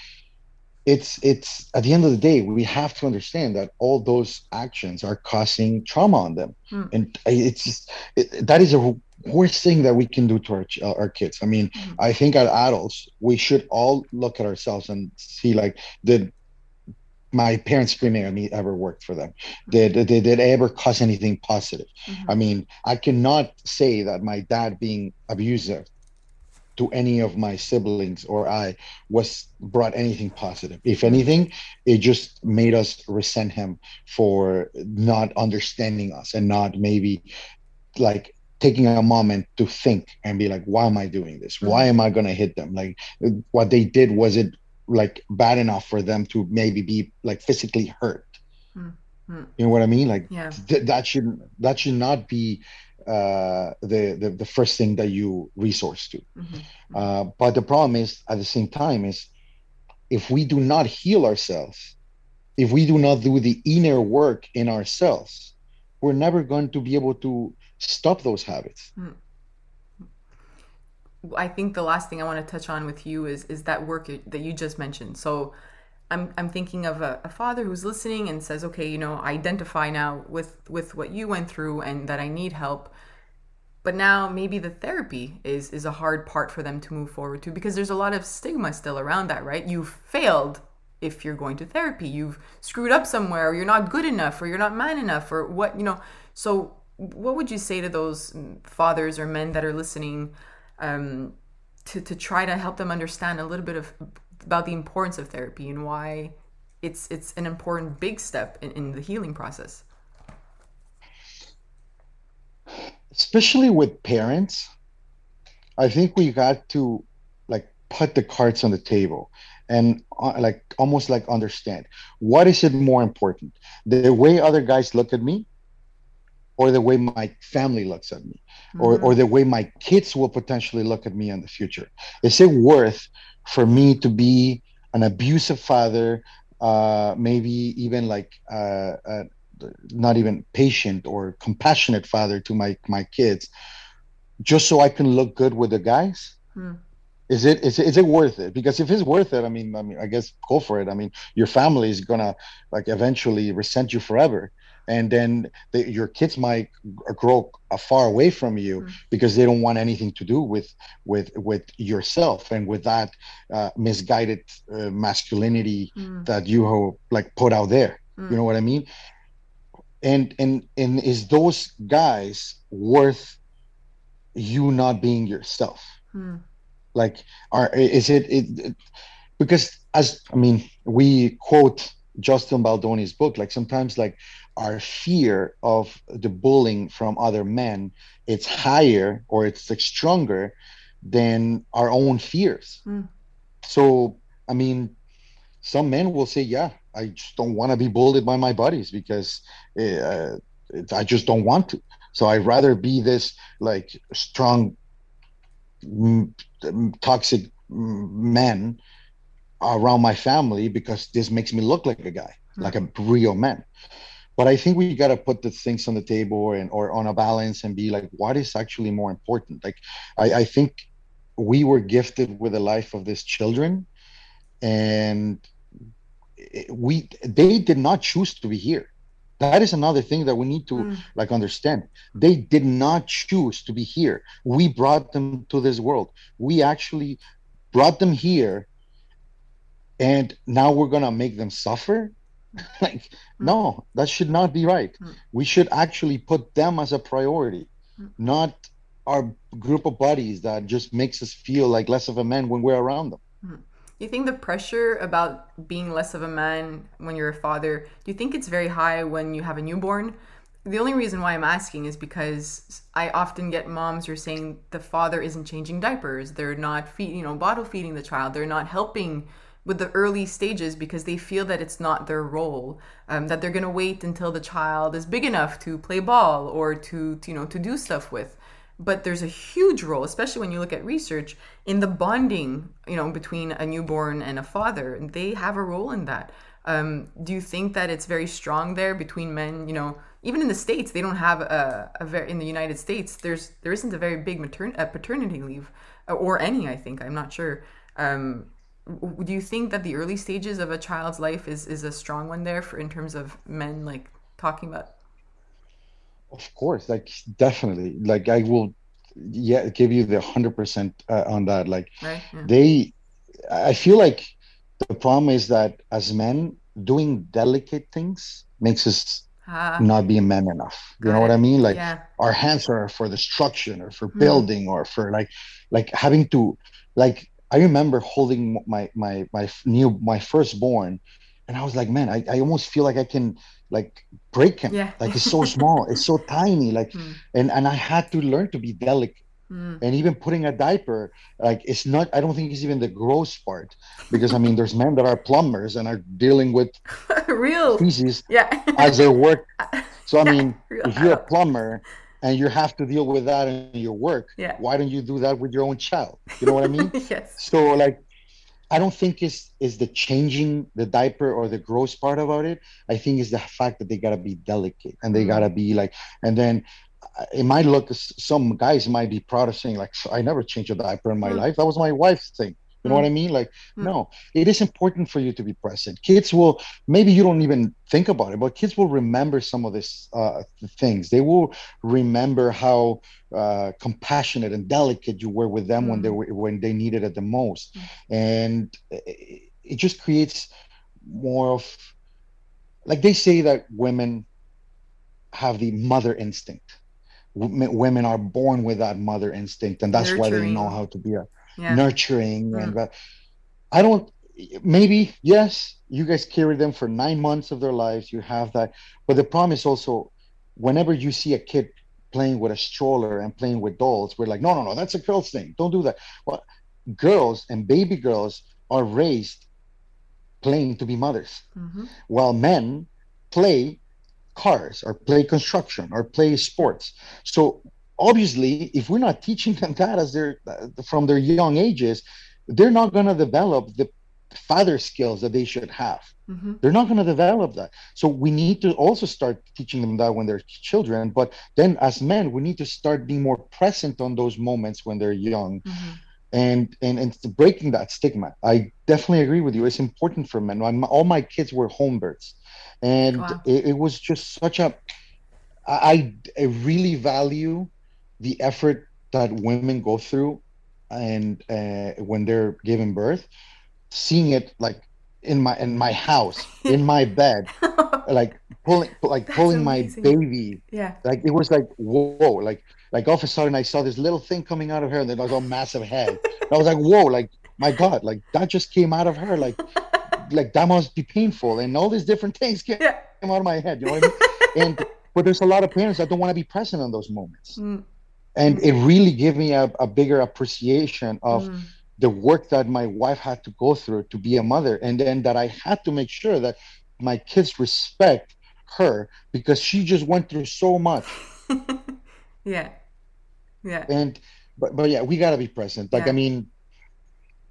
it's it's at the end of the day we have to understand that all those actions are causing trauma on them mm. and it's just it, that is a worst thing that we can do to our, uh, our kids i mean mm-hmm. i think as adults we should all look at ourselves and see like did my parents screaming at me ever worked for them did did, did ever cause anything positive mm-hmm. i mean i cannot say that my dad being abusive to any of my siblings or i was brought anything positive if anything it just made us resent him for not understanding us and not maybe like taking a moment to think and be like why am i doing this why mm-hmm. am i going to hit them like what they did was it like bad enough for them to maybe be like physically hurt mm-hmm. you know what i mean like yeah. th- that should that should not be uh, the, the the first thing that you resource to mm-hmm. uh, but the problem is at the same time is if we do not heal ourselves if we do not do the inner work in ourselves we're never going to be able to stop those habits. Hmm. I think the last thing I want to touch on with you is is that work that you just mentioned. So I'm I'm thinking of a, a, father who's listening and says, okay, you know, identify now with with what you went through and that I need help. But now maybe the therapy is is a hard part for them to move forward to because there's a lot of stigma still around that, right? You've failed if you're going to therapy. You've screwed up somewhere or you're not good enough or you're not man enough or what, you know. So what would you say to those fathers or men that are listening um, to, to try to help them understand a little bit of about the importance of therapy and why it's it's an important big step in, in the healing process especially with parents i think we got to like put the cards on the table and uh, like almost like understand what is it more important the way other guys look at me or the way my family looks at me mm-hmm. or, or the way my kids will potentially look at me in the future is it worth for me to be an abusive father uh, maybe even like uh, uh, not even patient or compassionate father to my my kids just so i can look good with the guys? Hmm. is it is it, is it worth it? Because if it's worth it i mean i mean i guess go for it. I mean your family is gonna like eventually resent you forever and then the, your kids might grow far away from you mm. because they don't want anything to do with with with yourself and with that uh, misguided uh, masculinity mm. that you like put out there mm. you know what i mean and and and is those guys worth you not being yourself hmm. like are is it, it, it because as i mean we quote justin baldoni's book like sometimes like our fear of the bullying from other men it's higher or it's like stronger than our own fears hmm. so i mean some men will say yeah i just don't want to be bullied by my buddies because uh, i just don't want to so i'd rather be this like strong toxic man around my family because this makes me look like a guy hmm. like a real man but I think we got to put the things on the table and or on a balance and be like, what is actually more important? Like, I, I think we were gifted with the life of these children, and we they did not choose to be here. That is another thing that we need to mm. like understand. They did not choose to be here. We brought them to this world. We actually brought them here, and now we're gonna make them suffer like mm. no that should not be right mm. we should actually put them as a priority mm. not our group of buddies that just makes us feel like less of a man when we're around them mm. you think the pressure about being less of a man when you're a father do you think it's very high when you have a newborn the only reason why I'm asking is because I often get moms who are saying the father isn't changing diapers, they're not feed, you know, bottle feeding the child, they're not helping with the early stages because they feel that it's not their role um, that they're going to wait until the child is big enough to play ball or to, to, you know to do stuff with. But there's a huge role especially when you look at research in the bonding you know between a newborn and a father. They have a role in that. Um, do you think that it's very strong there between men? You know even in the states they don't have a, a very in the united states there's there isn't a very big matern- paternity leave or any i think i'm not sure. Um, do you think that the early stages of a child's life is is a strong one there for in terms of men like talking about of course like definitely like i will yeah give you the 100% uh, on that like right, yeah. they i feel like the problem is that as men doing delicate things makes us uh, not being men enough you know it. what i mean like yeah. our hands are for destruction or for hmm. building mm. or for like like having to like I remember holding my my my new my firstborn, and I was like, man, I, I almost feel like I can like break him. Yeah. Like it's so small, it's so tiny. Like, mm. and and I had to learn to be delicate. Mm. And even putting a diaper, like it's not. I don't think it's even the gross part, because I mean, there's men that are plumbers and are dealing with real feces yeah. as their work. So I mean, if you're a plumber and you have to deal with that in your work. Yeah. why don't you do that with your own child? You know what i mean? Yes. So like i don't think is is the changing the diaper or the gross part about it. I think is the fact that they got to be delicate and they mm-hmm. got to be like and then uh, it might look some guys might be proud of saying like i never changed a diaper in my mm-hmm. life. That was my wife's thing you know mm. what I mean? Like, mm. no, it is important for you to be present. Kids will, maybe you don't even think about it, but kids will remember some of these uh, things. They will remember how uh, compassionate and delicate you were with them mm. when they mm. were, when they needed it the most, mm. and it, it just creates more of, like they say that women have the mother instinct. Women are born with that mother instinct, and that's Nurturing. why they know how to be a yeah. nurturing mm. and i don't maybe yes you guys carry them for nine months of their lives you have that but the problem is also whenever you see a kid playing with a stroller and playing with dolls we're like no no no that's a girl's thing don't do that well girls and baby girls are raised playing to be mothers mm-hmm. while men play cars or play construction or play sports so obviously if we're not teaching them that as they're from their young ages they're not going to develop the father skills that they should have. Mm-hmm. They're not going to develop that. So we need to also start teaching them that when they're children. But then as men, we need to start being more present on those moments when they're young. Mm-hmm. And, and and breaking that stigma. I definitely agree with you. It's important for men. all my kids were home births, and wow. it, it was just such a. I, I really value the effort that women go through and uh, when they're giving birth seeing it like in my in my house in my bed like pulling like That's pulling amazing. my baby yeah like it was like whoa like like all of a sudden i saw this little thing coming out of her and then i was a massive head i was like whoa like my god like that just came out of her like like that must be painful and all these different things came, yeah. out of my head you know what i mean and but there's a lot of parents that don't want to be present in those moments mm. And it really gave me a, a bigger appreciation of mm. the work that my wife had to go through to be a mother. And then that i had to make sure that my kids respect her because she just went through so much. Yeah. Yeah. And but, but yeah we got to be present. Like yeah. i mean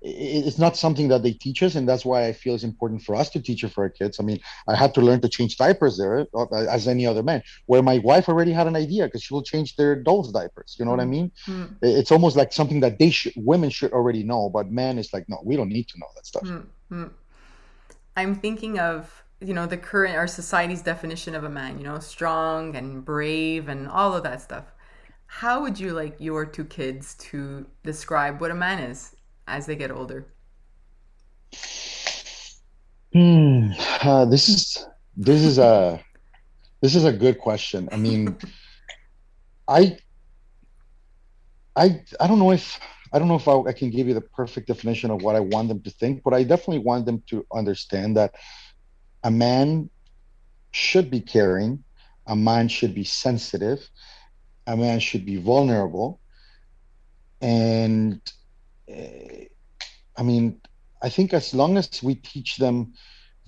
it's not something that they teach us and that's why i feel it's important for us to teach it for our kids. I mean i had to learn to change diapers there uh, as any other man where my wife already had an idea because she will change their dolls diapers you know mm what i mm. mean? Mm. It's almost like something that they should women should already know but men is like no we don't need to know that stuff. Mm. I'm thinking of you know the current our society's definition of a man you know strong and brave and all of that stuff. How would you like your two kids to describe what a man is as they get older? Hmm. Uh, this is this is a this is a good question. I mean, I I I don't know if I don't know if I, I, can give you the perfect definition of what I want them to think, but I definitely want them to understand that a man should be caring, a man should be sensitive, a man should be vulnerable, and I mean, I think as long as we teach them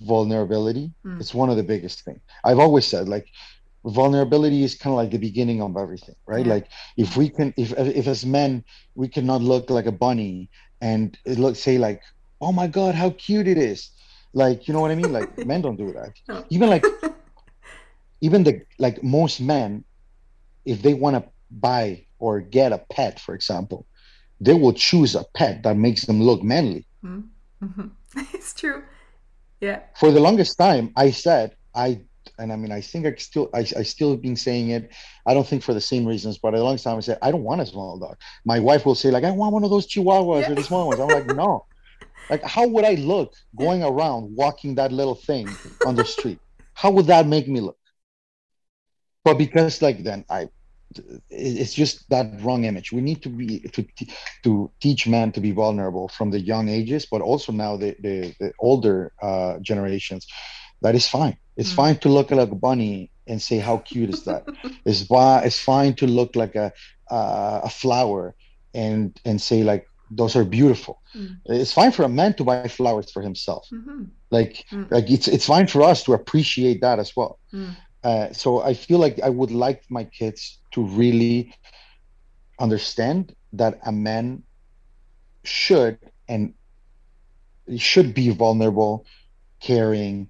vulnerability, mm. it's one of the biggest things. I've always said like vulnerability is kind of like the beginning of everything, right? Yeah. Like if we can, if if as men we cannot look like a bunny and it look say like, oh my god, how cute it is, like you know what I mean? Like men don't do that. No. Even like even the like most men, if they want to buy or get a pet, for example, they will choose a pet that makes them look manly. Mm-hmm. it's true. Yeah. For the longest time, I said I, and I mean, I think I still, I, I still been saying it. I don't think for the same reasons, but a long time I said I don't want a small dog. My wife will say like, I want one of those Chihuahuas yeah. or the small ones. I'm like, no. Like, how would I look going around walking that little thing on the street? How would that make me look? But because like then I it's just that wrong image we need to be to to teach men to be vulnerable from the young ages but also now the the, the older uh, generations that is fine it's mm. fine to look like a bunny and say how cute is that it's why it's fine to look like a uh, a flower and and say like those are beautiful mm. it's fine for a man to buy flowers for himself mm-hmm. like mm. like it's it's fine for us to appreciate that as well mm. Uh, so i feel like i would like my kids to really understand that a man should and should be vulnerable, caring,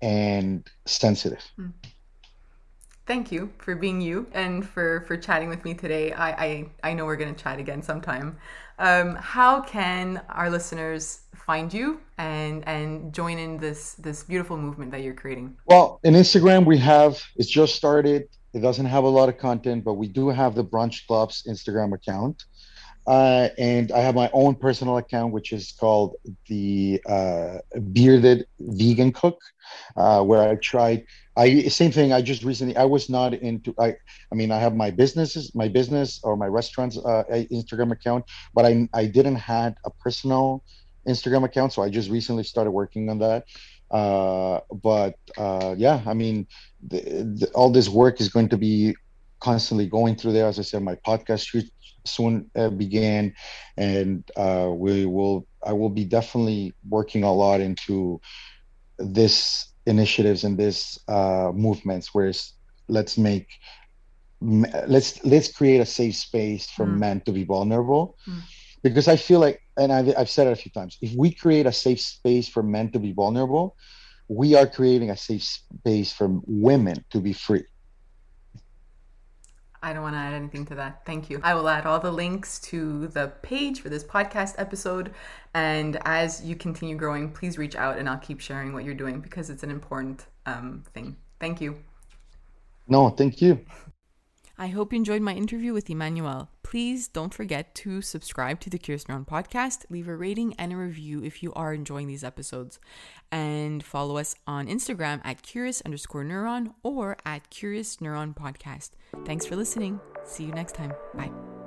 and sensitive. Hmm. Thank you for being you and for for chatting with me today. I I, I know we're to chat again sometime. Um, how can our listeners find you and and join in this this beautiful movement that you're creating? Well, in Instagram we have it's just started it doesn't have a lot of content, but we do have the Brunch Club's Instagram account. Uh, and I have my own personal account, which is called the uh, Bearded Vegan Cook, uh, where I tried. I same thing. I just recently. I was not into. I. I mean, I have my businesses, my business or my restaurants uh, Instagram account, but I I didn't had a personal Instagram account, so I just recently started working on that. Uh, but uh, yeah, I mean, the, the, all this work is going to be constantly going through there. As I said, my podcast soon uh, began, and uh, we will. I will be definitely working a lot into this initiatives and this uh, movements. Where let's make let's let's create a safe space for mm. men to be vulnerable. Mm because I feel like, and I've, I've said it a few times, if we create a safe space for men to be vulnerable, we are creating a safe space for women to be free. I don't want to add anything to that. Thank you. I will add all the links to the page for this podcast episode. And as you continue growing, please reach out and I'll keep sharing what you're doing because it's an important um, thing. Thank you. No, thank you. I hope you enjoyed my interview with Emmanuel. Please don't forget to subscribe to the Curious Neuron podcast, leave a rating and a review if you are enjoying these episodes, and follow us on Instagram at curious underscore neuron or at Curious Neuron Podcast. Thanks for listening. See you next time. Bye.